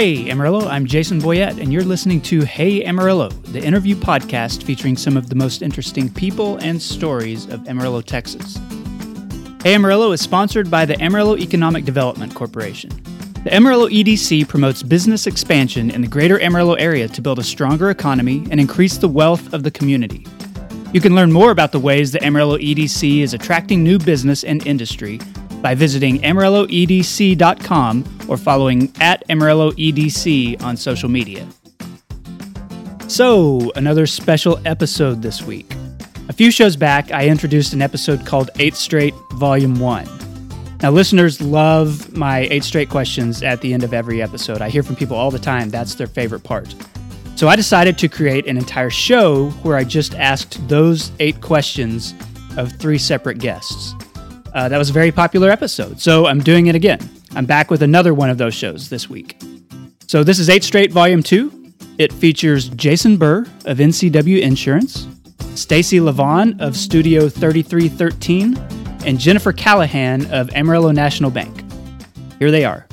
Hey Amarillo, I'm Jason Boyette, and you're listening to Hey Amarillo, the interview podcast featuring some of the most interesting people and stories of Amarillo, Texas. Hey Amarillo is sponsored by the Amarillo Economic Development Corporation. The Amarillo EDC promotes business expansion in the greater Amarillo area to build a stronger economy and increase the wealth of the community. You can learn more about the ways the Amarillo EDC is attracting new business and industry by visiting amarilloedc.com or following at amarilloedc on social media. So, another special episode this week. A few shows back, I introduced an episode called Eight Straight Volume 1. Now, listeners love my 8 straight questions at the end of every episode. I hear from people all the time that's their favorite part. So I decided to create an entire show where I just asked those eight questions of three separate guests. Uh, that was a very popular episode, so I'm doing it again. I'm back with another one of those shows this week. So this is 8 Straight Volume 2. It features Jason Burr of NCW Insurance, Stacy Levon of Studio 3313, and Jennifer Callahan of Amarillo National Bank. Here they are.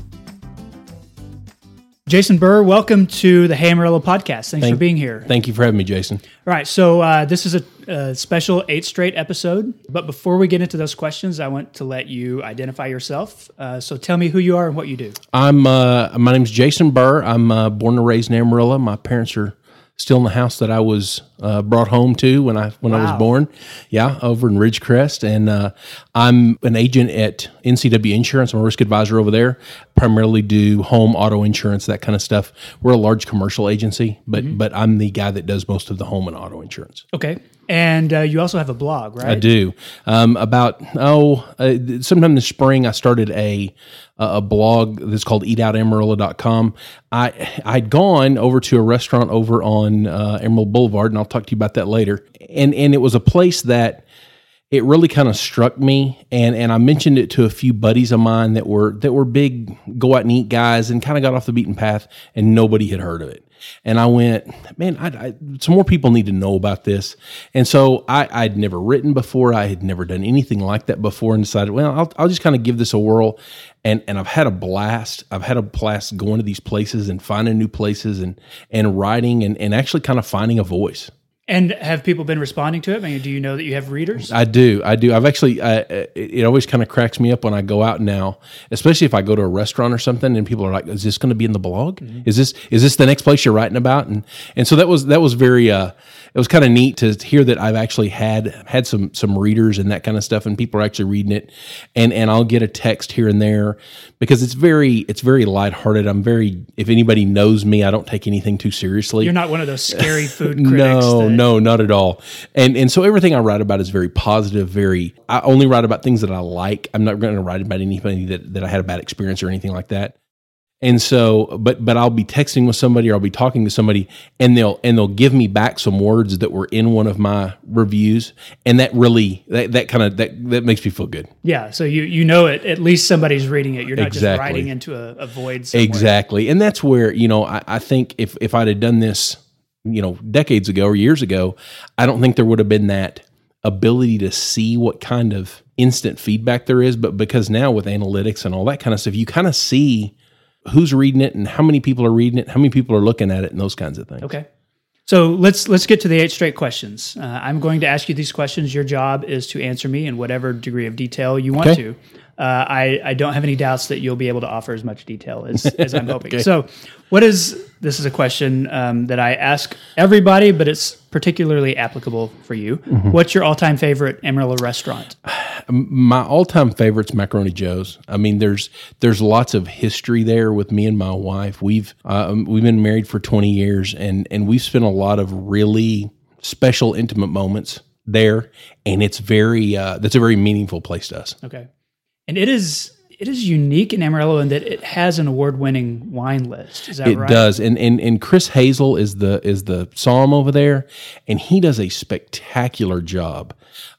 Jason Burr, welcome to the Hey Amarillo podcast. Thanks Thank- for being here. Thank you for having me, Jason. All right, so uh, this is a, a special eight straight episode. But before we get into those questions, I want to let you identify yourself. Uh, so tell me who you are and what you do. I'm uh, my name's Jason Burr. I'm uh, born and raised in Amarillo. My parents are still in the house that I was uh, brought home to when I when I was born. Yeah, over in Ridgecrest, and uh, I'm an agent at NCW Insurance. I'm a risk advisor over there. Primarily do home auto insurance, that kind of stuff. We're a large commercial agency, but but I'm the guy that does most of the home and auto insurance. Okay. And uh, you also have a blog, right? I do. Um, about oh, uh, sometime this spring, I started a a blog that's called EatOutAmarillo.com. I I'd gone over to a restaurant over on uh, Amarillo Boulevard, and I'll talk to you about that later. And and it was a place that it really kind of struck me and and I mentioned it to a few buddies of mine that were that were big go out and eat guys and kind of got off the beaten path and nobody had heard of it. And I went, man, I, I, some more people need to know about this. And so I, I'd never written before. I had never done anything like that before and decided, well, I'll, I'll just kind of give this a whirl. And, and I've had a blast. I've had a blast going to these places and finding new places and, and writing and, and actually kind of finding a voice. And have people been responding to it? I mean, do you know that you have readers? I do. I do. I've actually, uh, it, it always kind of cracks me up when I go out now, especially if I go to a restaurant or something and people are like, is this going to be in the blog? Is this, is this the next place you're writing about? And, and so that was, that was very, uh, it was kind of neat to hear that I've actually had, had some, some readers and that kind of stuff and people are actually reading it. And, and I'll get a text here and there because it's very, it's very lighthearted. I'm very, if anybody knows me, I don't take anything too seriously. You're not one of those scary food critics. No, that- no, not at all. And and so everything I write about is very positive. Very, I only write about things that I like. I'm not going to write about anything that that I had a bad experience or anything like that. And so, but but I'll be texting with somebody or I'll be talking to somebody, and they'll and they'll give me back some words that were in one of my reviews, and that really that that kind of that that makes me feel good. Yeah, so you you know it. At least somebody's reading it. You're not just writing into a, a void. Somewhere. Exactly. And that's where, you know, I, I think if, if I'd have done this, you know, decades ago or years ago, I don't think there would have been that ability to see what kind of instant feedback there is. But because now with analytics and all that kind of stuff, you kind of see who's reading it and how many people are reading it, how many people are looking at it, and those kinds of things. Okay. So let's let's get to the eight straight questions. Uh, I'm going to ask you these questions. Your job is to answer me in whatever degree of detail you want Okay. to. Uh, I I don't have any doubts that you'll be able to offer as much detail as, as I'm hoping. So, what is this is a question um, that I ask everybody, but it's particularly applicable for you. Mm-hmm. What's your all time favorite Amarillo restaurant? my all-time favorite's macaroni joe's. I mean there's there's lots of history there with me and my wife. We've um, we've been married for 20 years and and we've spent a lot of really special intimate moments there and it's very uh that's a very meaningful place to us. Okay, and it is it is unique in Amarillo in that it has an award winning wine list. Is that it right? It does and and and chris hazel is the is the psalm over there and he does a spectacular job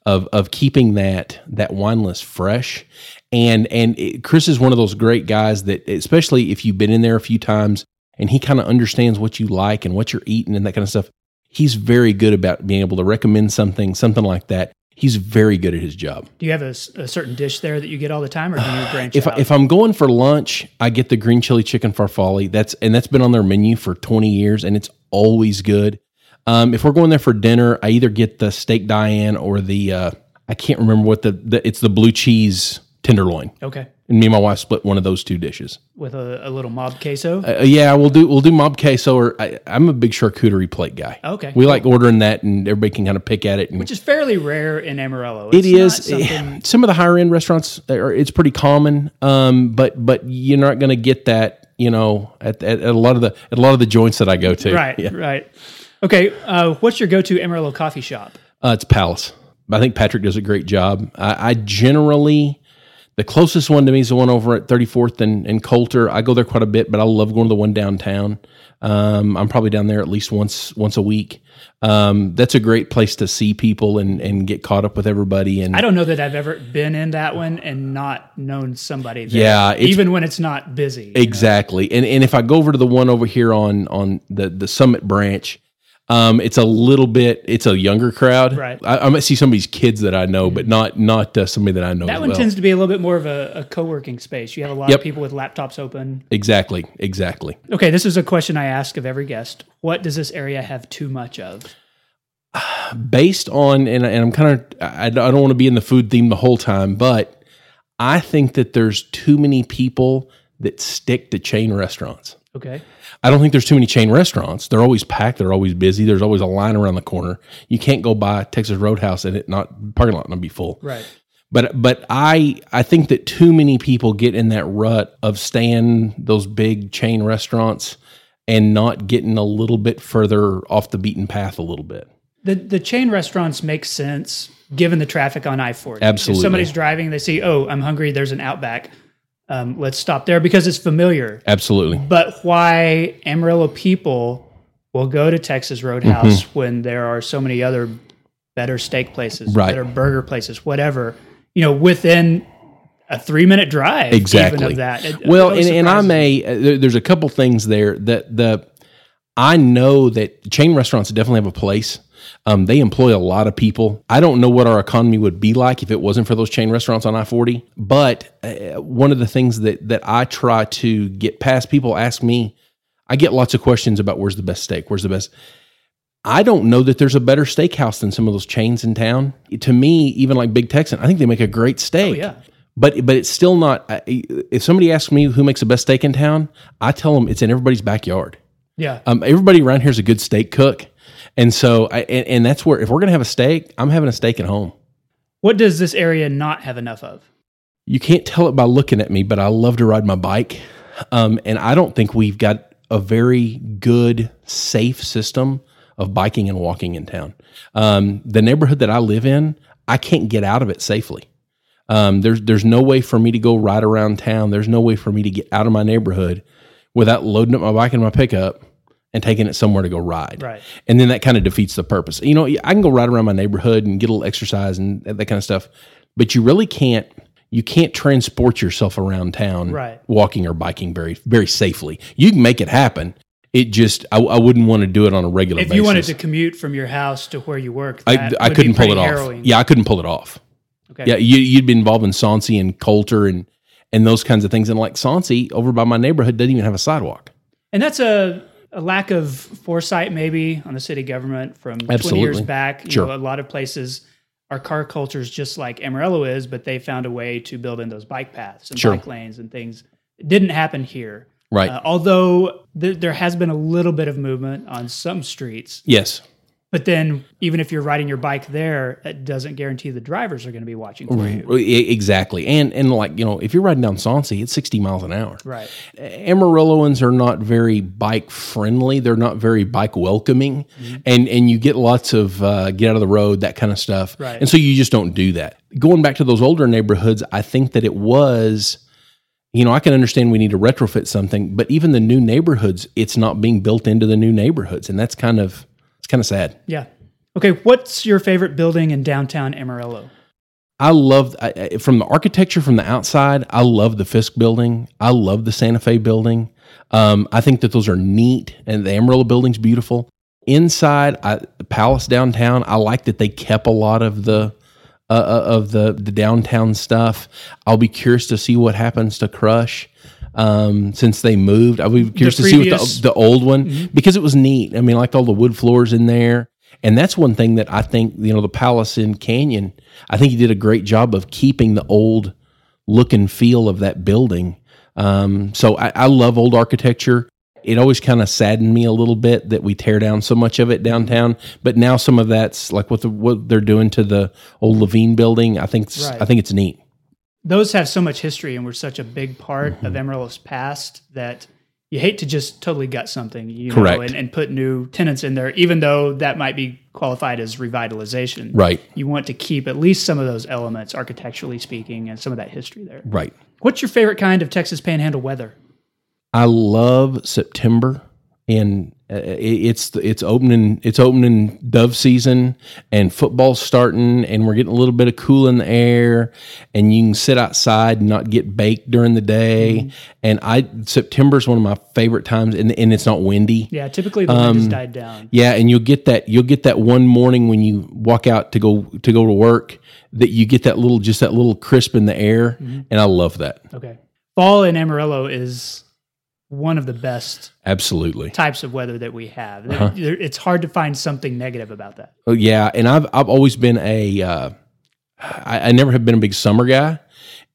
of of keeping that that wine list fresh and and it, chris is one of those great guys that especially if you've been in there a few times and he kind of understands what you like and what you're eating and that kind of stuff he's very good about being able to recommend something something like that He's very good at his job. Do you have a certain dish there that you get all the time, or do you branch If, out? if I'm going for lunch, I get the green chili chicken farfalle. That's and that's been on their menu for 20 years, and it's always good. Um, if we're going there for dinner, I either get the steak Diane or the uh, I can't remember what the, the it's the blue cheese tenderloin. okay, And me and my wife split one of those two dishes. with a, a little mob queso. Uh, yeah, we'll do we'll do mob queso or I, I'm a big charcuterie plate guy. Okay, we like ordering that, and everybody can kind of pick at it. And which is fairly rare in Amarillo. it It's something- some of the higher end restaurants are, it's pretty common um but but you're not going to get that you know at, at, at a lot of the at a lot of the joints that i go to right, yeah. right. Okay, uh, what's your go-to Amarillo coffee shop? uh, it's palace i think patrick does a great job i, I generally the closest one to me is the one over at 34th and, and coulter i go there quite a bit but i love going to the one downtown um, i'm probably down there at least once once a week um, that's a great place to see people and, and get caught up with everybody and I don't know that I've ever been in that one and not known somebody there. Yeah, even when it's not busy. you know? Exactly. And and if I go over to the one over here on on the the Summit branch, um, it's a little bit. It's a younger crowd. Right. I, I might see some of these kids that I know, but not not uh, somebody that I know. That one well. tends to be a little bit more of a, a co-working space. You have a lot Yep. of people with laptops open. exactly. Exactly. Okay, this is a question I ask of every guest. What does this area have too much of? Based on and, and I'm kind of I, I don't want to be in the food theme the whole time, but I think that there's too many people that stick to chain restaurants. Okay. I don't think there's too many chain restaurants. They're always packed. They're always busy. There's always a line around the corner. You can't go by Texas Roadhouse and it not parking lot not be full. Right. But but I I think that too many people get in that rut of staying those big chain restaurants and not getting a little bit further off the beaten path a little bit. The the chain restaurants make sense given the traffic on I forty. Absolutely. If somebody's driving, they see, oh, I'm hungry. There's an Outback. Um, let's stop there because it's familiar. Absolutely. But why Amarillo people will go to Texas Roadhouse when there are so many other better steak places, Right. better burger places, whatever, you know, within a three minute drive, even Exactly. of that. It Well, and, and I may uh, there's a couple things there that the I know that chain restaurants definitely have a place. Um, they employ a lot of people. I don't know what our economy would be like if it wasn't for those chain restaurants on I forty. But uh, one of the things that that I try to get past, people ask me, I get lots of questions about where's the best steak, where's the best. I don't know that there's a better steakhouse than some of those chains in town. To me, even like Big Texan, I think they make a great steak. Oh, yeah. But but it's still not. If somebody asks me who makes the best steak in town, I tell them it's in everybody's backyard. Yeah. Um, everybody around here is a good steak cook, and so I, and, and that's where if we're gonna have a steak, I'm having a steak at home. What does this area not have enough of? You can't tell it by looking at me, but I love to ride my bike, um, and I don't think we've got a very good, safe system of biking and walking in town. Um, the neighborhood that I live in, I can't get out of it safely. Um, there's there's no way for me to go ride around town. There's no way for me to get out of my neighborhood without loading up my bike in my pickup and taking it somewhere to go ride. Right. And then that kind of defeats the purpose. You know, I can go ride around my neighborhood and get a little exercise and that kind of stuff, but you really can't. You can't transport yourself around town, Right. walking or biking very, very safely. You can make it happen. It just, I, I wouldn't want to do it on a regular If basis. you wanted to commute from your house to where you work, I, I would couldn't pull it off. harrowing. Yeah, I couldn't pull it off. Okay. Yeah, you, you'd be involved in Soncy and Coulter and and those kinds of things. And like Soncy over by my neighborhood doesn't even have a sidewalk. And that's a, a lack of foresight, maybe, on the city government from 20 years back. You Sure. know, a lot of places, our car culture is just like Amarillo is, but they found a way to build in those bike paths and Sure. bike lanes and things. It didn't happen here. Right. Uh, although th- there has been a little bit of movement on some streets. yes. But then, even if you're riding your bike there, it doesn't guarantee the drivers are going to be watching for you. E- Exactly. And and like, you know, if you're riding down Soncy, it's 60 miles an hour. Right. Amarilloans are not very bike friendly. They're not very bike welcoming, Mm-hmm. and and you get lots of uh, get out of the road that kind of stuff. Right. And so you just don't do that. Going back to those older neighborhoods, I think that it was, you know, I can understand we need to retrofit something, but even the new neighborhoods, it's not being built into the new neighborhoods, and that's kind of kind of sad. Yeah. Okay. What's your favorite building in downtown Amarillo? I love from the architecture from the outside. I love the Fisk building. I love the Santa Fe building. Um, I think that those are neat, and the Amarillo building's beautiful. Inside, I, the Palace downtown, I like that they kept a lot of the uh, uh, of the the downtown stuff. I'll be curious to see what happens to Crush um, since they moved. I'll be curious to see what the, the old one because it was neat. I mean, I liked all the wood floors in there. And that's one thing that I think, you know, the Palace in Canyon, I think he did a great job of keeping the old look and feel of that building. Um, so I, I love old architecture. It always kind of saddened me a little bit that we tear down so much of it downtown. But now some of that's like what the, what they're doing to the old Levine building. I think it's- Right. I think it's neat. Those have so much history and were such a big part Mm-hmm. of Amarillo's past that you hate to just totally gut something, you know, Correct. and, and put new tenants in there, even though that might be qualified as revitalization. Right. You want to keep at least some of those elements, architecturally speaking, and some of that history there. Right. What's your favorite kind of Texas Panhandle weather? I love September, and Uh, it's it's opening it's opening dove season, and football's starting, and we're getting a little bit of cool in the air, and you can sit outside and not get baked during the day. Mm-hmm. And I September is one of my favorite times, and and it's not windy. Yeah, typically the wind has um, died down. Yeah, and you'll get that you'll get that one morning when you walk out to go to go to work that you get that little just that little crisp in the air, mm-hmm. and I love that. Okay. Fall in Amarillo is one of the best Absolutely. types of weather that we have. Uh-huh. It's hard to find something negative about that. Oh yeah, and I've I've always been a uh, I, I never have been a big summer guy,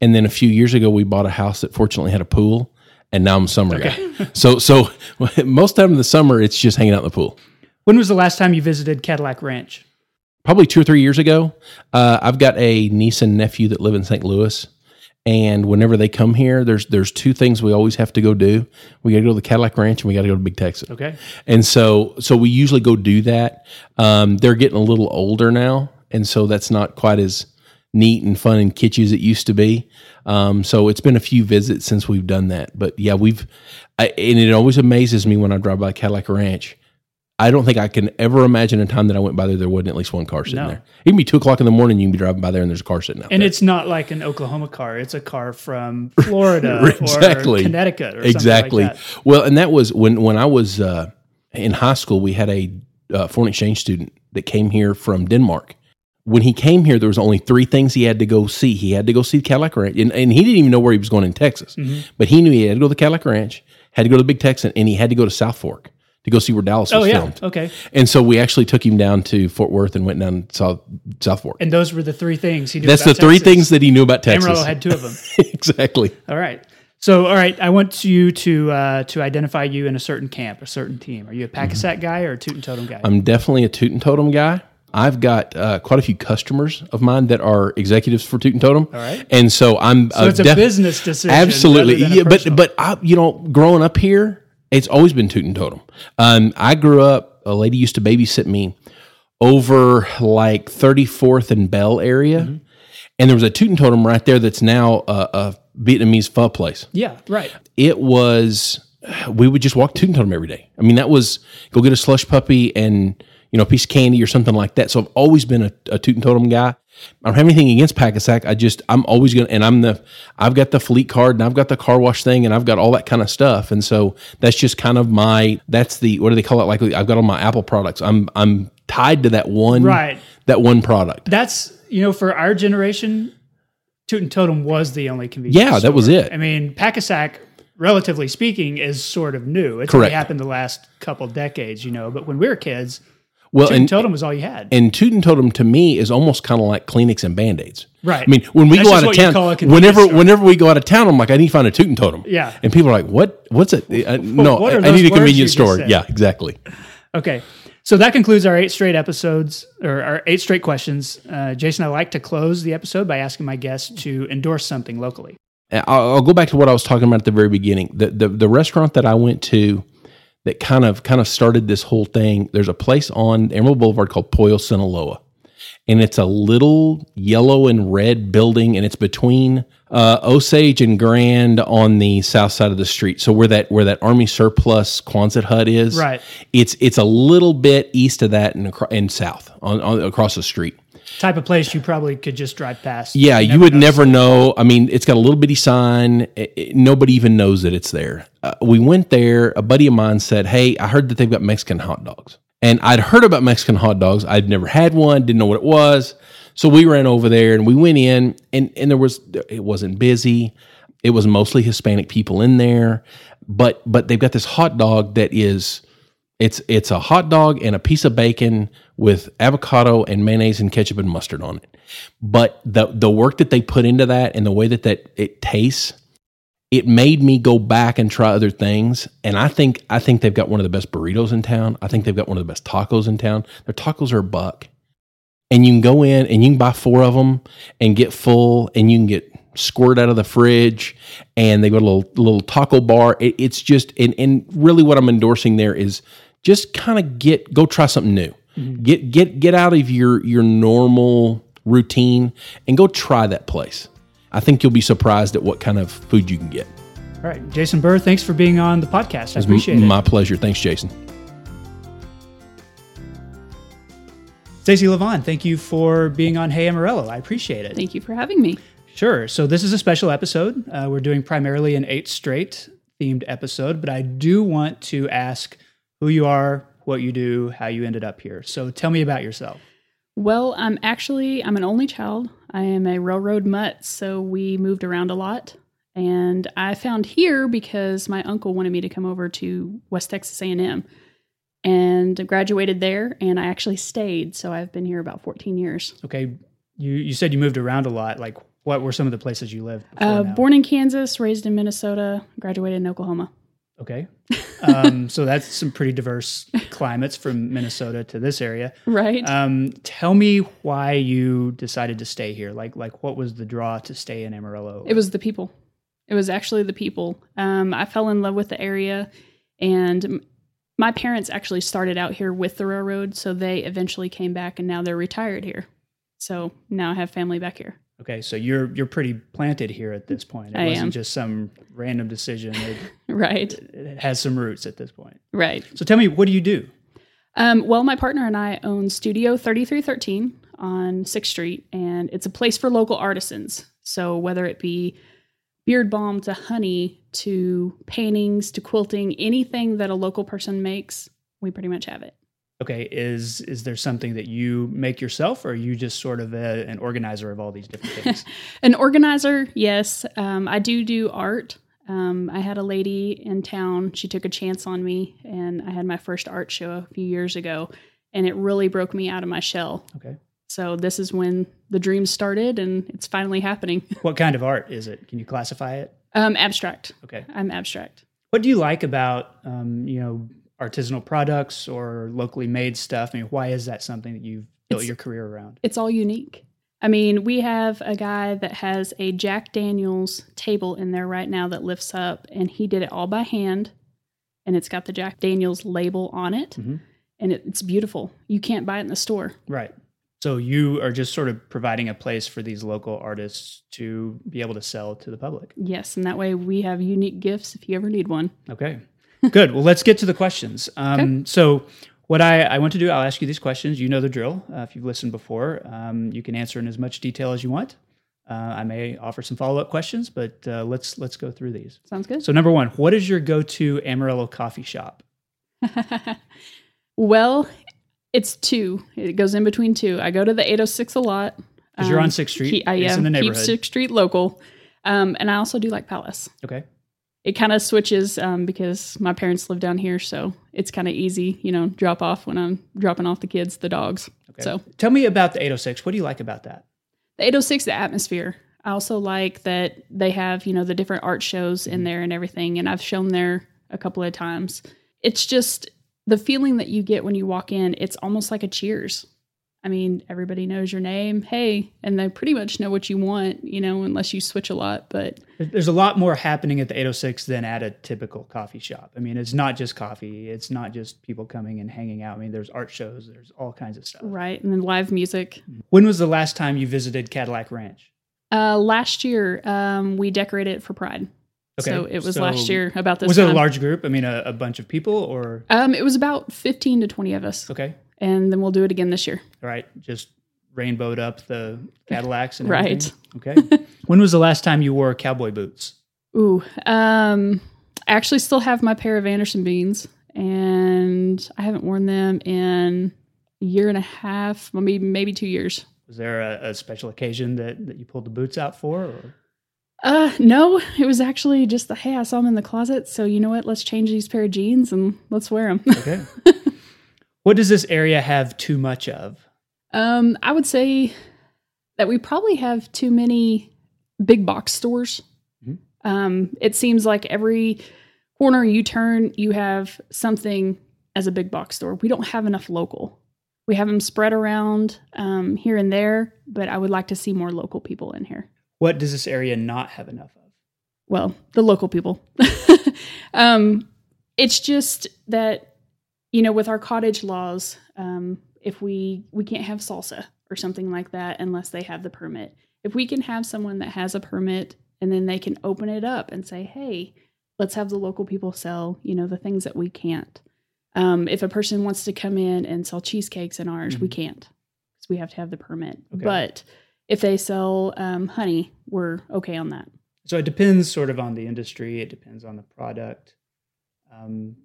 and then a few years ago we bought a house that fortunately had a pool, and now I'm a summer guy. So so most time in the summer it's just hanging out in the pool. When was the last time you visited Cadillac Ranch? Probably two or three years ago, uh, I've got a niece and nephew that live in St. Louis. And whenever they come here, there's there's two things we always have to go do. We got to go to the Cadillac Ranch, and we got to go to Big Texas. Okay. And so, so we usually go do that. Um, they're getting a little older now, and so that's not quite as neat and fun and kitschy as it used to be. Um, so it's been a few visits since we've done that. But yeah, we've, I, and it always amazes me when I drive by Cadillac Ranch. I don't think I can ever imagine a time that I went by there there wasn't at least one car sitting No. there. It can be two o'clock in the morning, you can be driving by there and there's a car sitting out And there. it's not like an Oklahoma car; it's a car from Florida Exactly. or Connecticut or exactly. like that. Well, and that was when when I was uh, in high school. We had a uh, foreign exchange student that came here from Denmark. When he came here, there was only three things he had to go see. He had to go see Cadillac Ranch, and, and he didn't even know where he was going in Texas. Mm-hmm. But he knew he had to go to the Cadillac Ranch, had to go to the Big Texan, and he had to go to South Fork to go see where Dallas was Oh yeah. filmed. Okay. And so we actually took him down to Fort Worth and went down and saw South Fork. And those were the three things he knew. That's the about three Texas. things that he knew about Texas. Amarillo had two of them. exactly. All right. So, all right, I want you to uh, to identify you in a certain camp, a certain team. Are you a Pak-A-Sak guy or a Toot and Totum guy? Mm-hmm. I'm definitely a Toot and Totum guy. I've got uh, quite a few customers of mine that are executives for Toot and Totum. All right. and so I'm. so it's a business decision. Absolutely, rather than a yeah. But but I, you know, growing up here, it's always been Toot and Totum. Um, I grew up. A lady used to babysit me over like 34th and Bell area, Mm-hmm. and there was a Toot and Totum right there that's now a, a Vietnamese pho place yeah, right. it was we would just walk to and Totum every day. I mean, that was go get a slush puppy and you know a piece of candy or something like that. So I've always been a, a toot and totum guy. I don't have anything against Pak-A-Sak. I just I'm always gonna and I'm the I've got the fleet card and I've got the car wash thing and I've got all that kind of stuff. And so that's just kind of my that's the what do they call it? Like I've got all my Apple products. I'm I'm tied to that one Right. that one product. That's you know, for our generation, Toot and Totum was the only convenience. Yeah, that was it. I mean, Pak-A-Sak, relatively speaking, is sort of new. It's Correct. only happened the last couple decades, you know. But when we were kids, Well, and Totum was all you had. and Toot and Totum to me is almost kind of like Kleenex and Band Aids. Right. I mean, when we That's go out of town, call a convenience whenever store. whenever we go out of town, I'm like, I need to find a Toot and Totum. Yeah. And people are like, what? What's it? Uh, no, What I, I need a convenience store. Yeah, exactly. Okay. So that concludes our eight straight episodes or our eight straight questions. Uh, Jason, I like to close the episode by asking my guests to endorse something locally. I'll, I'll go back to what I was talking about at the very beginning. The, the the restaurant that I went to that kind of kind of started this whole thing. There's a place on Amarillo Boulevard called Pollo Sinaloa, and it's a little yellow and red building, and it's between uh, Osage and Grand on the south side of the street. So where that where that Army surplus Quonset hut is, Right. It's it's a little bit east of that and acro- and south on, on across the street. Type of place you probably could just drive past. Yeah, you would notice never know. I mean, it's got a little bitty sign. It- it- nobody even knows that it's there. Uh, we went there. A buddy of mine said, "Hey, I heard that they've got Mexican hot dogs." And I'd heard about Mexican hot dogs. I'd never had one. Didn't know what it was. So we ran over there and we went in and and there was it wasn't busy. It was mostly Hispanic people in there, but but they've got this hot dog that is it's it's a hot dog and a piece of bacon with avocado and mayonnaise and ketchup and mustard on it. But the the work that they put into that and the way that that it tastes, it made me go back and try other things. And I think I think they've got one of the best burritos in town. I think they've got one of the best tacos in town. Their tacos are a buck, and you can go in and you can buy four of them and get full, and you can get squirt out of the fridge. And they got a little little taco bar. It, it's just and and really what I'm endorsing there is just kind of get go try something new. Mm-hmm. Get get get out of your your normal routine and go try that place. I think you'll be surprised at what kind of food you can get. All right, Jason Burr, thanks for being on the podcast. I It's appreciate m- it. my pleasure. Thanks, Jason. Stacey Levon, thank you for being on Hey Amarillo. I appreciate it. Thank you for having me. Sure. So this is a special episode. Uh, we're doing primarily an eight straight themed episode, but I do want to ask who you are, what you do, how you ended up here. So tell me about yourself. Well, I'm actually I'm an only child. I am a railroad mutt, so we moved around a lot. And I found here because my uncle wanted me to come over to West Texas A&M and graduated there and I actually stayed, so I've been here about 14 years. Okay. You you said you moved around a lot. Like what were some of the places you lived? Uh, born in Kansas, raised in Minnesota, graduated in Oklahoma. Okay. Um, so that's some pretty diverse climates from Minnesota to this area. Right. Um, tell me why you decided to stay here. Like, like what was the draw to stay in Amarillo? It was the people. It was actually the people. Um, I fell in love with the area, and my parents actually started out here with the railroad, so they eventually came back, and now they're retired here. So now I have family back here. Okay. So you're you're pretty planted here at this point. It I wasn't am. just some random decision. It, Right. it has some roots at this point. Right. So tell me, what do you do? Um, well, my partner and I own Studio 3313 on 6th Street, and it's a place for local artisans. So whether it be beard balm to honey to paintings to quilting, anything that a local person makes, we pretty much have it. Okay, is is there something that you make yourself, or are you just sort of a, an organizer of all these different things? An organizer, yes. Um, I do do art. Um, I had a lady in town. She took a chance on me, and I had my first art show a few years ago, and it really broke me out of my shell. okay, So this is when the dream started, and it's finally happening. what kind of art is it? Can you classify it? um, abstract. Okay, I'm abstract. what do you like about um, you know artisanal products or locally made stuff? I mean, why is that something that you've built It's- your career around? It's all unique. I mean, we have a guy that has a Jack Daniels table in there right now that lifts up, and he did it all by hand, and it's got the Jack Daniels label on it, Mhm. and it, it's beautiful. You can't buy it in the store. Right. So you are just sort of providing a place for these local artists to be able to sell to the public. Yes, and that way we have unique gifts if you ever need one. Okay. Good. Well, let's get to the questions. Um, So, what I, I want to do, I'll ask you these questions. You know the drill. Uh, if you've listened before, um, you can answer in as much detail as you want. Uh, I may offer some follow up questions, but uh, let's let's go through these. Sounds good. So, number one, what is your go to Amarillo coffee shop? well, it's two. It goes in between two. I go to the 806 a lot. Because you're on Um, Sixth Street. Keep, I it's in the am. Keep. Sixth Street local. Um, and I also do like Palace. Okay. It kind of switches um, because my parents live down here, so it's kind of easy, you know, drop off when I'm dropping off the kids, the dogs. Okay. So Tell me about the 806. What do you like about that? the 806, the atmosphere. I also like that they have, you know, the different art shows Mm-hmm. in there and everything. And I've shown there a couple of times. It's just the feeling that you get when you walk in, it's almost like a cheers. I mean, everybody knows your name. Hey, and they pretty much know what you want, you know, unless you switch a lot. But There's a lot more happening at the 806 than at a typical coffee shop. I mean, it's not just coffee. It's not just people coming and hanging out. I mean, there's art shows. There's all kinds of stuff. right. And then live music. When was the last time you visited Cadillac Ranch? Uh, last year, um, we decorated it for Pride. Okay, So it was so last year about this time. was time. it a large group? I mean, a, a bunch of people or? Um, it was about 15 to 20 of us. Okay. And then we'll do it again this year. All right. Just rainbowed up the Cadillacs and Right. everything? Okay. when was the last time you wore cowboy boots? Ooh, um, I actually still have my pair of Anderson beans, and I haven't worn them in a year and a half, maybe maybe two years. Was there a, a special occasion that, that you pulled the boots out for? Or? Uh, no, it was actually just the hey, I saw them in the closet, so you know what? Let's change these pair of jeans and let's wear them. Okay. what does this area have too much of? um, I would say that we probably have too many big box stores. Mhm. Um, it seems like every corner you turn, you have something as a big box store. We don't have enough local. We have them spread around um, here and there, but I would like to see more local people in here. What does this area not have enough of? well, the local people. um, it's just that you know, with our cottage laws, um, if we we can't have salsa or something like that unless they have the permit. If we can have someone that has a permit and then they can open it up and say, "Hey, let's have the local people sell," you know, the things that we can't. Um, if a person wants to come in and sell cheesecakes in ours, we Mhm. can't because we have to have the permit. Okay. But if they sell um, honey, we're okay on that. So it depends sort of on the industry. It depends on the product. Um,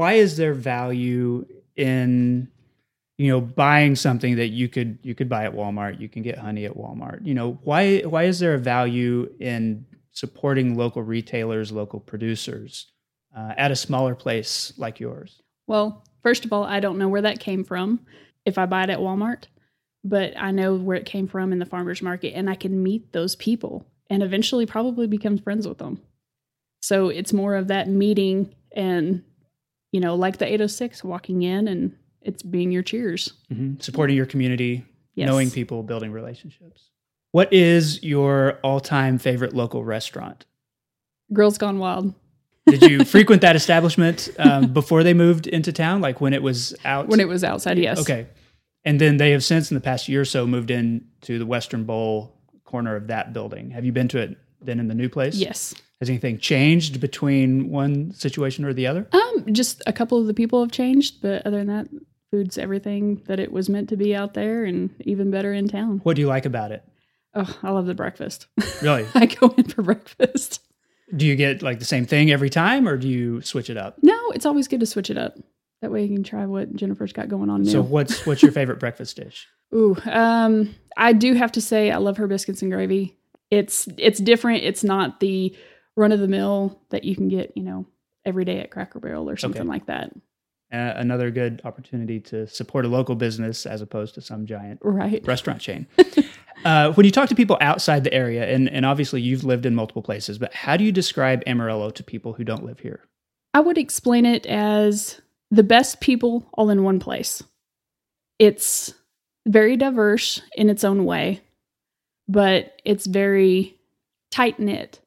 why is there value in you know buying something that you could you could buy at Walmart? You can get honey at Walmart. You know why why is there a value in supporting local retailers, local producers uh, at a smaller place like yours? Well, first of all, I don't know where that came from if I buy it at Walmart, but I know where it came from in the farmer's market and I can meet those people and eventually probably become friends with them. So it's more of that meeting and, you know, like the 806 walking in and it's being your cheers. Supporting your community, Yes. knowing people, building relationships. What is your all-time favorite local restaurant? Girls Gone Wild. Did you frequent that establishment um, before they moved into town, like when it was out? When it was outside, yes. Okay. And then they have since, in the past year or so, moved in to the Western Bowl corner of that building. Have you been to it then in the new place? Yes. Has anything changed between one situation or the other? Um, just a couple of the people have changed, but other than that, food's everything that it was meant to be out there and even better in town. What do you like about it? Oh, I love the breakfast. Really? I go in for breakfast. do you get like the same thing every time or do you switch it up? No, it's always good to switch it up. That way you can try what Jennifer's got going on now. So what's what's your favorite breakfast dish? Ooh, um, I do have to say I love her biscuits and gravy. It's it's different. It's not the run of the mill that you can get, you know, every day at Cracker Barrel or something Okay. like that. Uh, another good opportunity to support a local business as opposed to some giant Right. restaurant chain. uh, when you talk to people outside the area, and, and obviously you've lived in multiple places, but how do you describe Amarillo to people who don't live here? I would explain it as the best people all in one place. It's very diverse in its own way, but it's very tight knit.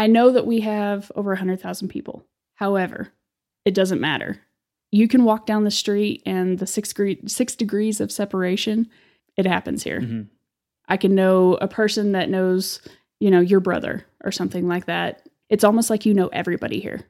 I know that we have over 100,000 people. However, it doesn't matter. You can walk down the street and the six, degree, six degrees of separation, it happens here. Mhm. I can know a person that knows, you know, your brother or something like that. It's almost like you know everybody here.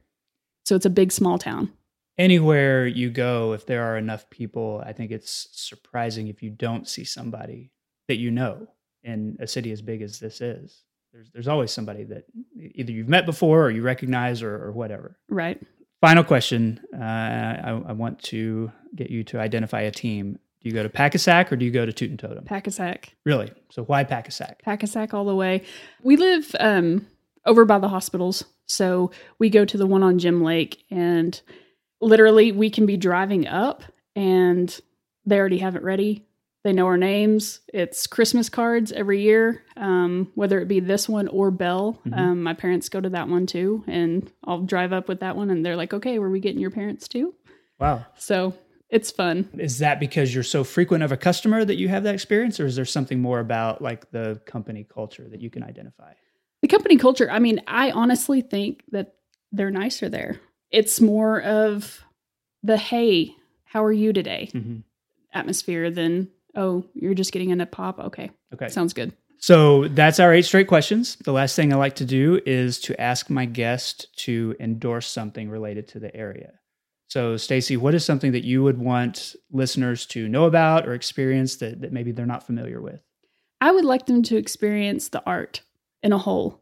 So it's a big small town. Anywhere you go, if there are enough people, I think it's surprising if you don't see somebody that you know in a city as big as this is. There's, there's always somebody that either you've met before or you recognize or, or whatever. Right. Final question. Uh, I, I want to get you to identify a team. Do you go to Pak-A-Sak or do you go to Toot and Totum? Pak-A-Sak. Really? So why Pak-A-Sak? Pak-A-Sak all the way. We live um, over by the hospitals. So we go to the one on Jim Lake and literally we can be driving up and they already have it ready. They know our names. It's Christmas cards every year, um, whether it be this one or Bell. Mhm. Um, my parents go to that one too, and I'll drive up with that one, and they're like, "Okay, were we getting your parents too?" Wow. So it's fun. Is that because you're so frequent of a customer that you have that experience, or is there something more about like the company culture that you can identify? The company culture, I mean, I honestly think that they're nicer there. It's more of the hey, how are you today Mm-hmm. atmosphere than oh, you're just getting in a pop. Okay, Okay. sounds good. So that's our eight straight questions. The last thing I like to do is to ask my guest to endorse something related to the area. So, Stacy, what is something that you would want listeners to know about or experience that, that maybe they're not familiar with? I would like them to experience the art in a whole,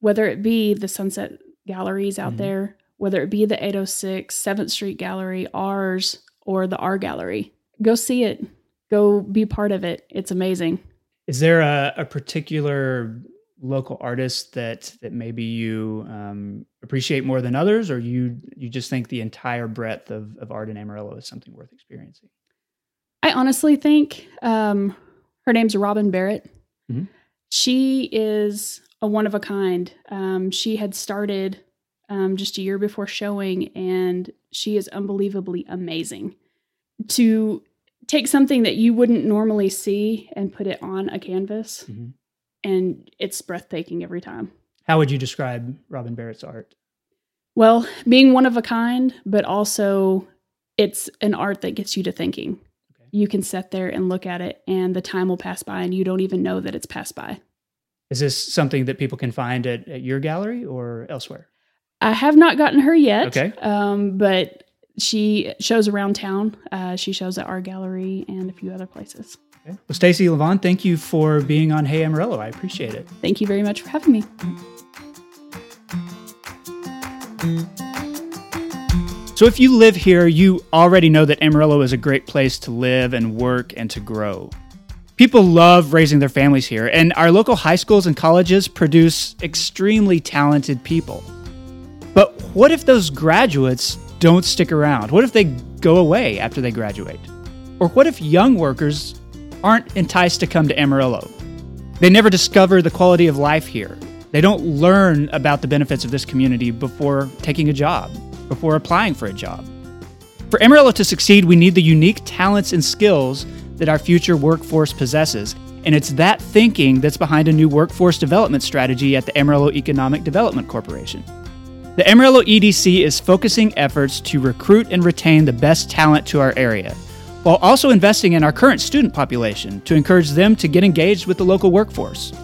whether it be the Sunset Galleries out Mhm. there, whether it be the 806, 7th Street Gallery, ours, or the R Gallery. Go see it. Go be part of it. It's amazing. Is there a, a particular local artist that that maybe you um, appreciate more than others, or you you just think the entire breadth of, of art in Amarillo is something worth experiencing? I honestly think um, her name's Robin Barrett. Mhm. She is a one of a kind. Um, she had started um, just a year before showing, and she is unbelievably amazing. To take something that you wouldn't normally see and put it on a canvas, Mhm. and it's breathtaking every time. How would you describe Robin Barrett's art? Well, being one of a kind, but also it's an art that gets you to thinking. Okay. You can sit there and look at it, and the time will pass by, and you don't even know that it's passed by. Is this something that people can find at, at your gallery or elsewhere? I have not gotten her yet. Okay. Um, but she shows around town. Uh, she shows at our gallery and a few other places. Okay. Well, Stacy Levon, thank you for being on Hey Amarillo. I appreciate it. Thank you very much for having me. So, if you live here, you already know that Amarillo is a great place to live and work and to grow. People love raising their families here, and our local high schools and colleges produce extremely talented people. But what if those graduates don't stick around? What if they go away after they graduate? Or what if young workers aren't enticed to come to Amarillo? They never discover the quality of life here. They don't learn about the benefits of this community before taking a job, before applying for a job. For Amarillo to succeed, we need the unique talents and skills that our future workforce possesses. And it's that thinking that's behind a new workforce development strategy at the Amarillo Economic Development Corporation. The Amarillo EDC is focusing efforts to recruit and retain the best talent to our area, while also investing in our current student population to encourage them to get engaged with the local workforce.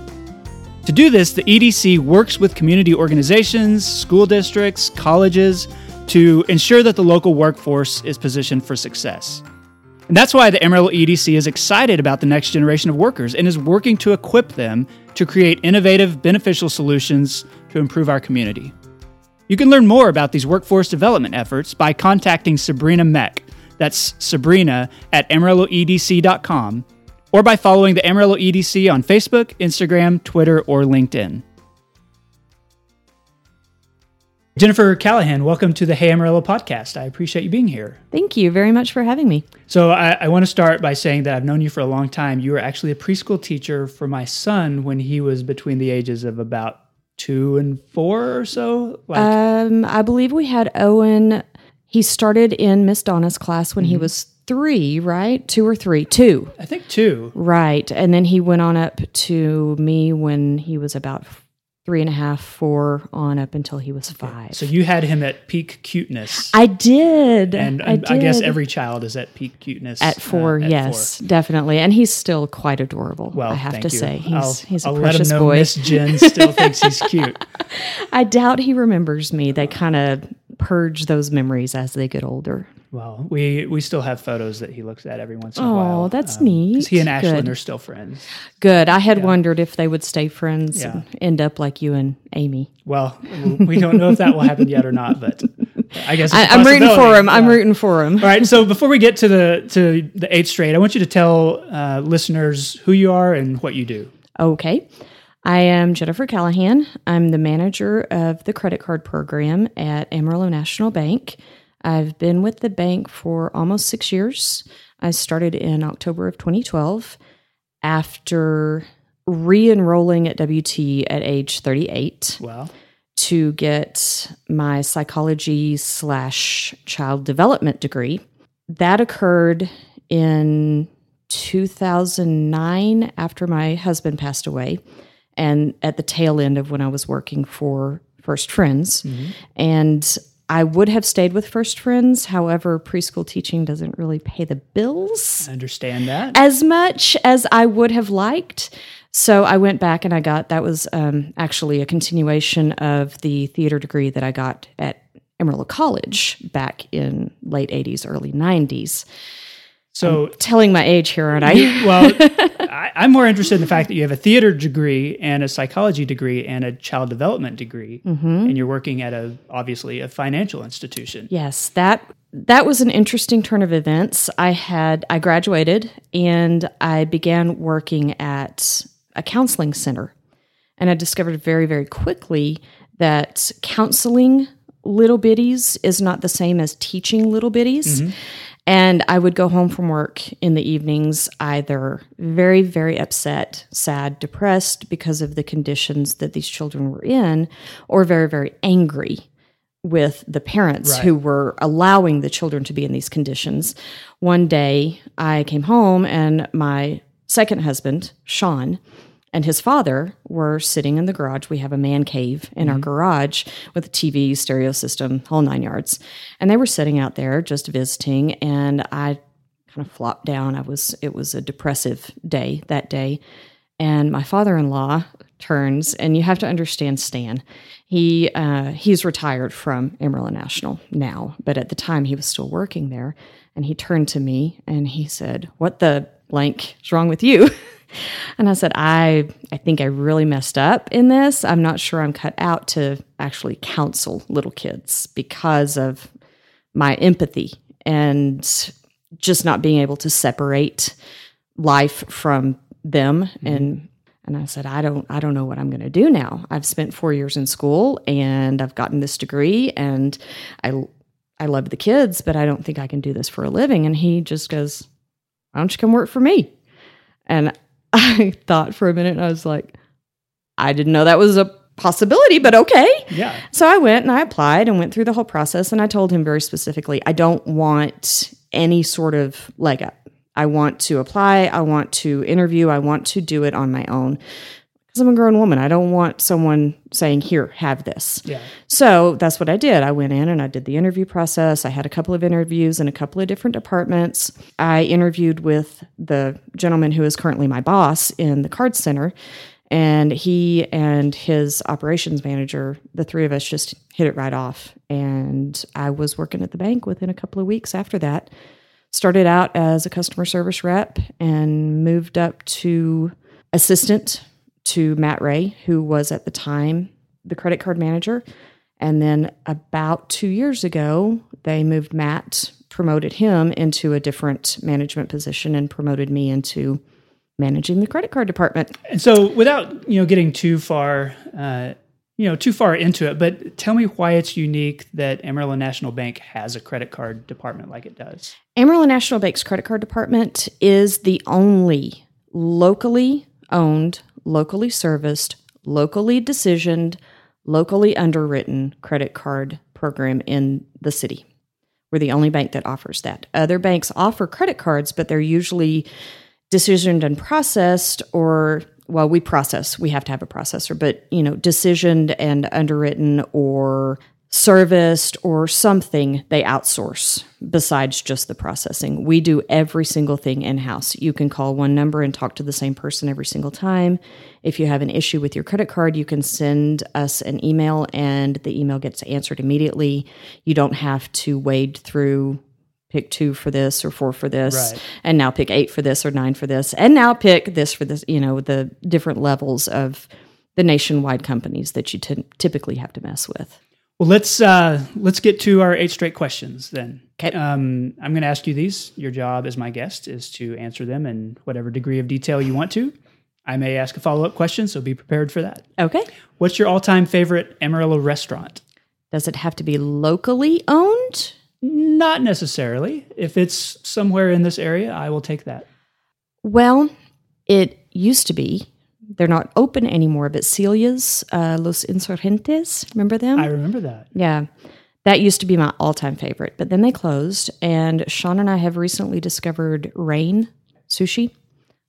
To do this, the EDC works with community organizations, school districts, colleges to ensure that the local workforce is positioned for success. And that's why the Amarillo EDC is excited about the next generation of workers and is working to equip them to create innovative, beneficial solutions to improve our community. You can learn more about these workforce development efforts by contacting Sabrina Meck. That's Sabrina at AmarilloEDC.com or by following the Amarillo EDC on Facebook, Instagram, Twitter, or LinkedIn. Jennifer Callahan, welcome to the Hey Amarillo podcast. I appreciate you being here. Thank you very much for having me. So, I, I want to start by saying that I've known you for a long time. You were actually a preschool teacher for my son when he was between the ages of about two and four or so. Like, Um, I believe we had Owen. He started in Miss Donna's class when he was three, right? Two or three? Two, I think two. right. And then he went on up to me when he was about three and a half, four, on up until he was five. So you had him at peak cuteness. I did. and I, I, guess every child is at peak cuteness at four, uh, at yes, definitely. And he's still quite adorable. Well, I have to you. say, he's I'll, he's a I'll precious let him know boy. Miss Jen still thinks he's cute. I doubt he remembers me. They kind of purge those memories as they get older. Well, we we still have photos that he looks at every once in a while. Oh, that's 'cause neat. He and Ashlyn Good. are still friends. Good. I had wondered if they would stay friends Yeah. and end up like you and Amy. Well, we don't know if that will happen yet or not, but I guess it's I, a I'm rooting for him. I'm rooting for him. All right. So before we get to the to the eighth straight, I want you to tell uh, listeners who you are and what you do. Okay. I am Jennifer Callahan. I'm the manager of the credit card program at Amarillo National Bank. I've been with the bank for almost six years. I started in October of 2012 after re enrolling at WT at age 38 Well, to get my psychology slash child development degree. That occurred in 2009 after my husband passed away and at the tail end of when I was working for First Friends. And I would have stayed with First Friends. However, preschool teaching doesn't really pay the bills I understand that. as much as I would have liked. So I went back and I got that was um, actually a continuation of the theater degree that I got at Amarillo College back in late 80s, early 90s. So, Telling my age here, aren't I? well, I, I'm more interested in the fact that you have a theater degree and a psychology degree and a child development degree, mm-hmm. and you're working at a obviously a financial institution. Yes, that that was an interesting turn of events. I had I graduated and I began working at a counseling center. And I discovered very very quickly that counseling little bitties is not the same as teaching little bitties. Mm-hmm. And I would go home from work in the evenings either very, very upset, sad, depressed because of the conditions that these children were in, or very, very angry with the parents Right. who were allowing the children to be in these conditions. One day I came home and my second husband, Sean, and his father were sitting in the garage. We have a man cave in our garage with a TV, stereo system, whole nine yards. And they were sitting out there just visiting. And I kind of flopped down. I was, it was a depressive day that day. And my father in law turns, and you have to understand Stan. He uh, he's retired from Amarillo National now, but at the time he was still working there. And he turned to me and he said, "What the blank is wrong with you?" And I said, I, I think I really messed up in this. I'm not sure I'm cut out to actually counsel little kids because of my empathy and just not being able to separate life from them. Mm-hmm. And and I said, I don't I don't know what I'm gonna do now. I've spent four years in school and I've gotten this degree and I I love the kids, but I don't think I can do this for a living. And he just goes, Why don't you come work for me? And I thought for a minute, and I was like, I didn't know that was a possibility, but okay. Yeah. So I went and I applied and went through the whole process. And I told him very specifically, I don't want any sort of leg up. I want to apply. I want to interview. I want to do it on my own because I'm a grown woman. I don't want someone saying, Here, have this. Yeah. So that's what I did. I went in and I did the interview process. I had a couple of interviews in a couple of different departments. I interviewed with the gentleman who is currently my boss in the card center. And he and his operations manager, the three of us just hit it right off. And I was working at the bank within a couple of weeks after that. Started out as a customer service rep and moved up to assistant to Matt Ray, who was at the time the credit card manager. And then about two years ago, they moved Matt, promoted him into a different management position, and promoted me into managing the credit card department. And so, without you know getting too far, uh, you know, too far into it, but tell me why it's unique that Amarillo National Bank has a credit card department like it does. Amarillo National Bank's credit card department is the only locally owned, locally serviced, locally decisioned, locally underwritten credit card program in the city. We're the only bank that offers that. Other banks offer credit cards, but they're usually decisioned and processed or well we process we have to have a processor but you know decisioned and underwritten or serviced or something they outsource besides just the processing. We do every single thing in house you can call one number and talk to the same person every single time. If you have an issue with your credit card you can send us an email and the email gets answered immediately. You don't have to wade through pick two for this or four for this Right. and now pick eight for this or nine for this and now pick this for this you know the different levels of the nationwide companies that you ty- typically have to mess with Well, let's uh, let's get to our eight straight questions then. 'Kay. Um, I'm going to ask you these. Your job as my guest is to answer them in whatever degree of detail you want to. I may ask a follow up question, so be prepared for that. okay What's your all time favorite Amarillo restaurant? does it have to be locally owned Not necessarily. If it's somewhere in this area, I will take that. well it used to be they're not open anymore but celia's uh, los insurgentes remember them I remember that. Yeah. That used to be my all time favorite, but then they closed. And Sean and I have recently discovered Rain Sushi.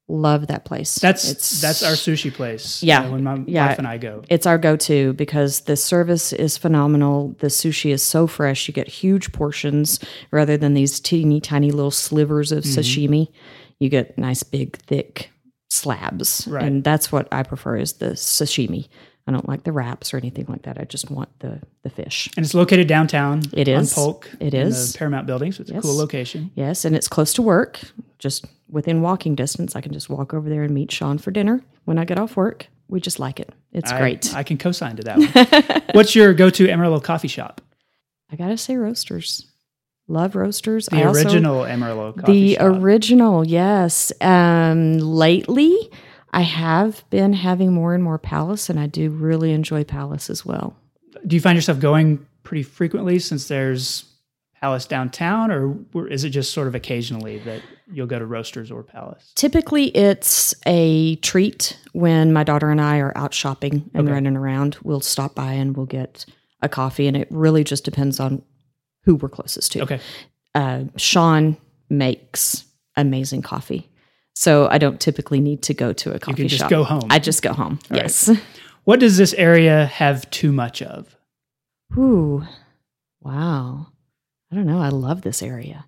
Love that place. That's that's our sushi place. Yeah. uh, when my Yeah. wife and I go. it's our go to because the service is phenomenal. The sushi is so fresh. You get huge portions rather than these teeny tiny little slivers of Mm-hmm. sashimi. You get nice big thick slabs. Right. And that's what I prefer is the sashimi I don't like the wraps or anything like that. I just want the the fish. And it's located downtown. It is. on Polk. It is in the Paramount Building, so it's Yes. a cool location. Yes, and it's close to work, just within walking distance. I can just walk over there and meet Sean for dinner when I get off work. We just like it. It's I- great. I can co-sign to that one. What's your go-to Amarillo coffee shop? I gotta say, roasters. Love roasters. The I also- original Amarillo coffee the shop. original, yes. Um, lately, I have been having more and more Palace, and I do really enjoy Palace as well. Do you find yourself going pretty frequently since there's Palace downtown, or is it just sort of occasionally that you'll go to Roasters or Palace? Typically, it's a treat when my daughter and I are out shopping and Okay. running around. We'll stop by and we'll get a coffee, and it really just depends on who we're closest to. Okay. Uh, Sean makes amazing coffee, so I don't typically need to go to a coffee can just shop. go home. I just go home. right. yes. What does this area have too much of? Ooh, wow. I don't know. I love this area.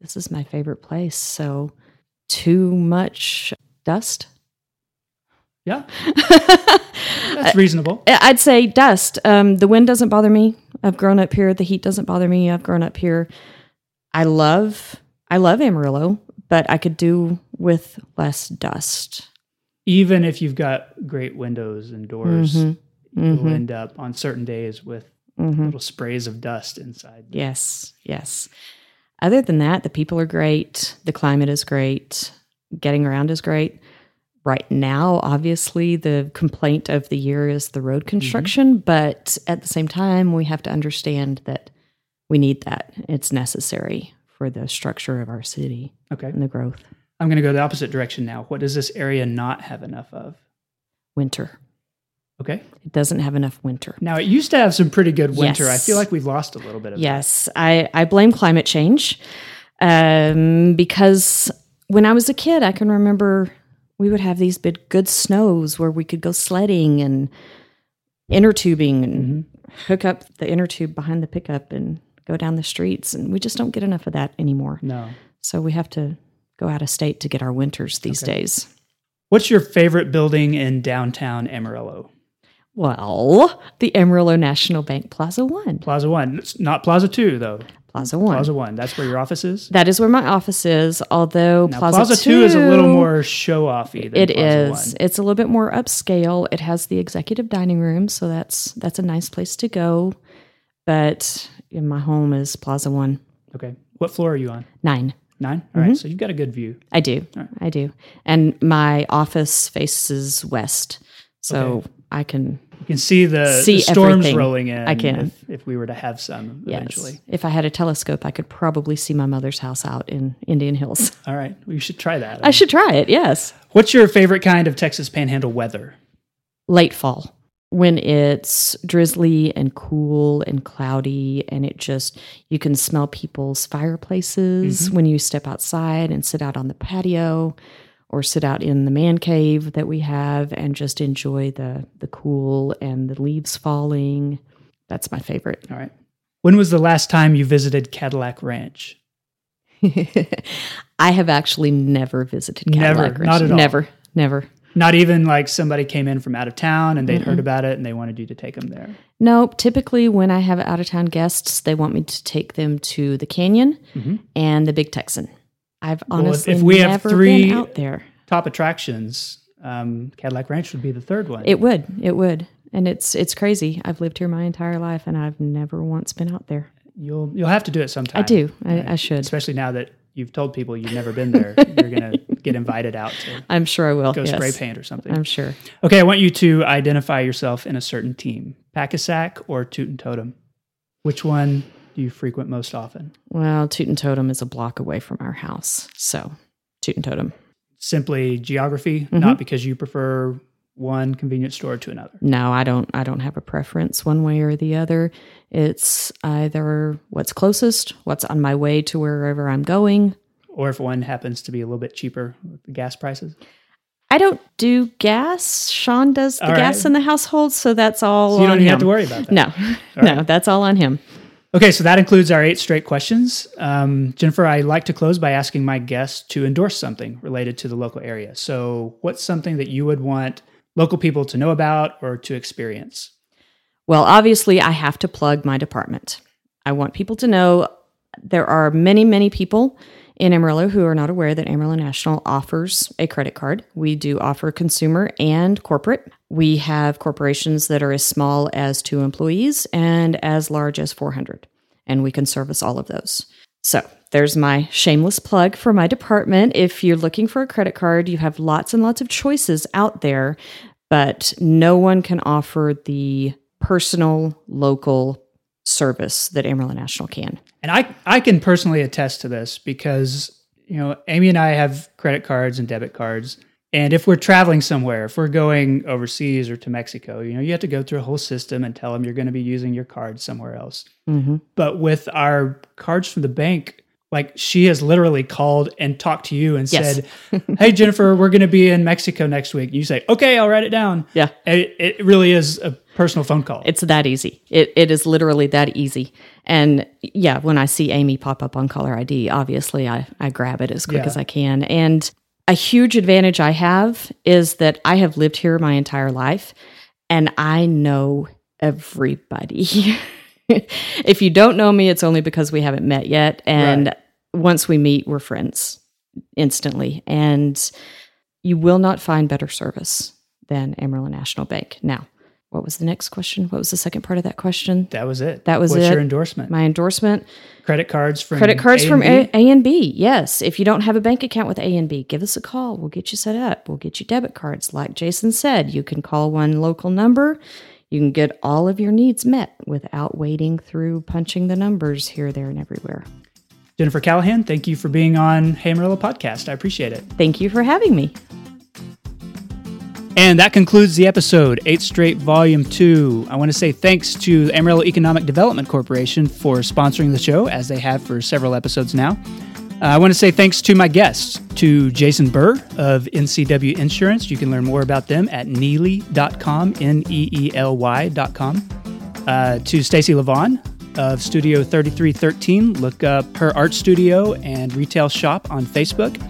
This is my favorite place. So, too much dust. Yeah, that's reasonable. I'd say dust. Um, the wind doesn't bother me. I've grown up here. The heat doesn't bother me. I've grown up here. I love, I love Amarillo, but I could do with less dust. Even if you've got great windows and doors, Mhm. you'll Mhm. end up on certain days with Mhm. little sprays of dust inside. Yes, yes. Other than that, the people are great. The climate is great. Getting around is great. Right now, obviously, the complaint of the year is the road construction, but at the same time, we have to understand that we need that. It's necessary for the structure of our city Okay. and the growth. I'm going to go the opposite direction now. What does this area not have enough of? Winter. Okay. It doesn't have enough winter. Now, it used to have some pretty good winter. I feel like we've lost a little bit of that. Yes, I, I blame climate change um, because when I was a kid, I can remember we would have these big good snows where we could go sledding and inner tubing and mm-hmm. hook up the inner tube behind the pickup and go down the streets. And we just don't get enough of that anymore. No. So we have to go out of state to get our winters these Okay. days. What's your favorite building in downtown Amarillo? Well, the Amarillo National Bank Plaza One. Plaza One. It's not Plaza Two, though. Plaza One. Plaza One. That's where your office is. That is where my office is. Although Now, Plaza, Plaza, Two is a little more show offy than It Plaza is. One. It's a little bit more upscale. It has the executive dining room, so that's that's a nice place to go. But in my home is Plaza One Okay. What floor are you on? Nine. 9 All right. Mm-hmm. So you've got a good view. I do. I do. And my office faces west, so Okay. I can You can see the, See the storms everything. rolling in. I can. If, if we were to have some yes. eventually. If I had a telescope, I could probably see my mother's house out in Indian Hills. All right. We should try that. I should try it. Yes. What's your favorite kind of Texas Panhandle weather? late fall when it's drizzly and cool and cloudy and it just you can smell people's fireplaces mm-hmm. when you step outside and sit out on the patio or sit out in the man cave that we have and just enjoy the the cool and the leaves falling that's my favorite All right. When was the last time you visited Cadillac Ranch? i have actually never visited Never, Cadillac Ranch. not at all. never never Not even like somebody came in from out of town and they'd Mm-hmm. heard about it and they wanted you to take them there. Nope. Typically, when I have out of town guests, they want me to take them to the canyon and the Big Texan. I've if- honestly if we have three- out there. Top attractions, um, Cadillac Ranch would be the third one. It would. It would. And it's it's crazy. I've lived here my entire life, and I've never once been out there. you'll you'll have to do it sometime. I do. I, I should. especially now that you've told people you've never been there. you're gonna get invited out to I'm sure I will. go yes. spray paint or something. I'm sure. Okay, I want you to identify yourself in a certain team: Pak-A-Sak or Toot and Totum. Which one do you frequent most often? Well, Toot and Totum is a block away from our house, so Toot and Totum. Simply geography, Mm-hmm. not because you prefer one convenience store to another. No, I don't. I don't have a preference one way or the other. It's either what's closest, what's on my way to wherever I'm going. Or if one happens to be a little bit cheaper with the gas prices. I don't do gas. Sean does the All gas right. in the household, so that's all. So you don't on even him. have to worry about that. No, no, that's all on him. Okay, so that includes our eight straight questions. Um, Jennifer, I like to close by asking my guests to endorse something related to the local area. So, what's something that you would want local people to know about or to experience? Well, obviously, I have to plug my department. I want people to know there are many, many people in Amarillo who are not aware that Amarillo National offers a credit card. We do offer consumer and corporate. We have corporations that are as small as two employees and as large as 400, and we can service all of those. So there's my shameless plug for my department. If you're looking for a credit card, you have lots and lots of choices out there, but no one can offer the personal, local service that Amarillo National can. And I I can personally attest to this because you know Amy and I have credit cards and debit cards. And if we're traveling somewhere, if we're going overseas or to Mexico, you know, you have to go through a whole system and tell them you're going to be using your card somewhere else. Mm-hmm. But with our cards from the bank, like she has literally called and talked to you and Yes. said, "Hey Jennifer, we're going to be in Mexico next week." You say, "Okay, I'll write it down." Yeah. It, it really is a personal phone call. It's that easy. It, it is literally that easy. And yeah, when I see Amy pop up on caller ID, obviously I, I grab it as quick Yeah. as I can. And a huge advantage I have is that I have lived here my entire life and I know everybody. if you don't know me, it's only because we haven't met yet. And Right. once we meet, we're friends instantly. And you will not find better service than Amarillo National Bank. Now, what was the next question? What was the second part of that question? that was it. That was What's it. your endorsement? My endorsement credit cards from credit cards A from and A, B? A and B. Yes. If you don't have a bank account with A and B, give us a call. We'll get you set up. We'll get you debit cards. Like Jason said, you can call one local number. You can get all of your needs met without wading through punching the numbers here, there, and everywhere. Jennifer Callahan, thank you for being on Hey Amarillo podcast. I appreciate it. Thank you for having me. And that concludes the episode, 8 Straight Volume 2. I want to say thanks to Amarillo Economic Development Corporation for sponsoring the show, as they have for several episodes now. Uh, I want to say thanks to my guests, to Jason Burr of NCW Insurance. You can learn more about them at neely.com, N E E L Y.com. Uh, to Stacy Levon of Studio 3313. Look up her art studio and retail shop on Facebook.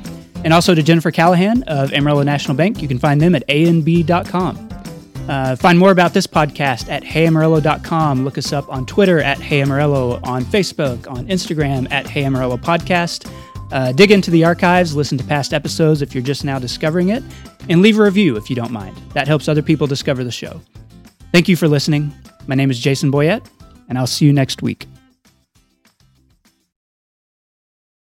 And also to Jennifer Callahan of Amarillo National Bank. You can find them at anb.com. Uh, find more about this podcast at heyamarillo.com. Look us up on Twitter at heyamarillo, on Facebook, on Instagram at heyamarillo podcast. Uh, dig into the archives, listen to past episodes if you're just now discovering it, and leave a review if you don't mind. That helps other people discover the show. Thank you for listening. My name is Jason Boyett, and I'll see you next week.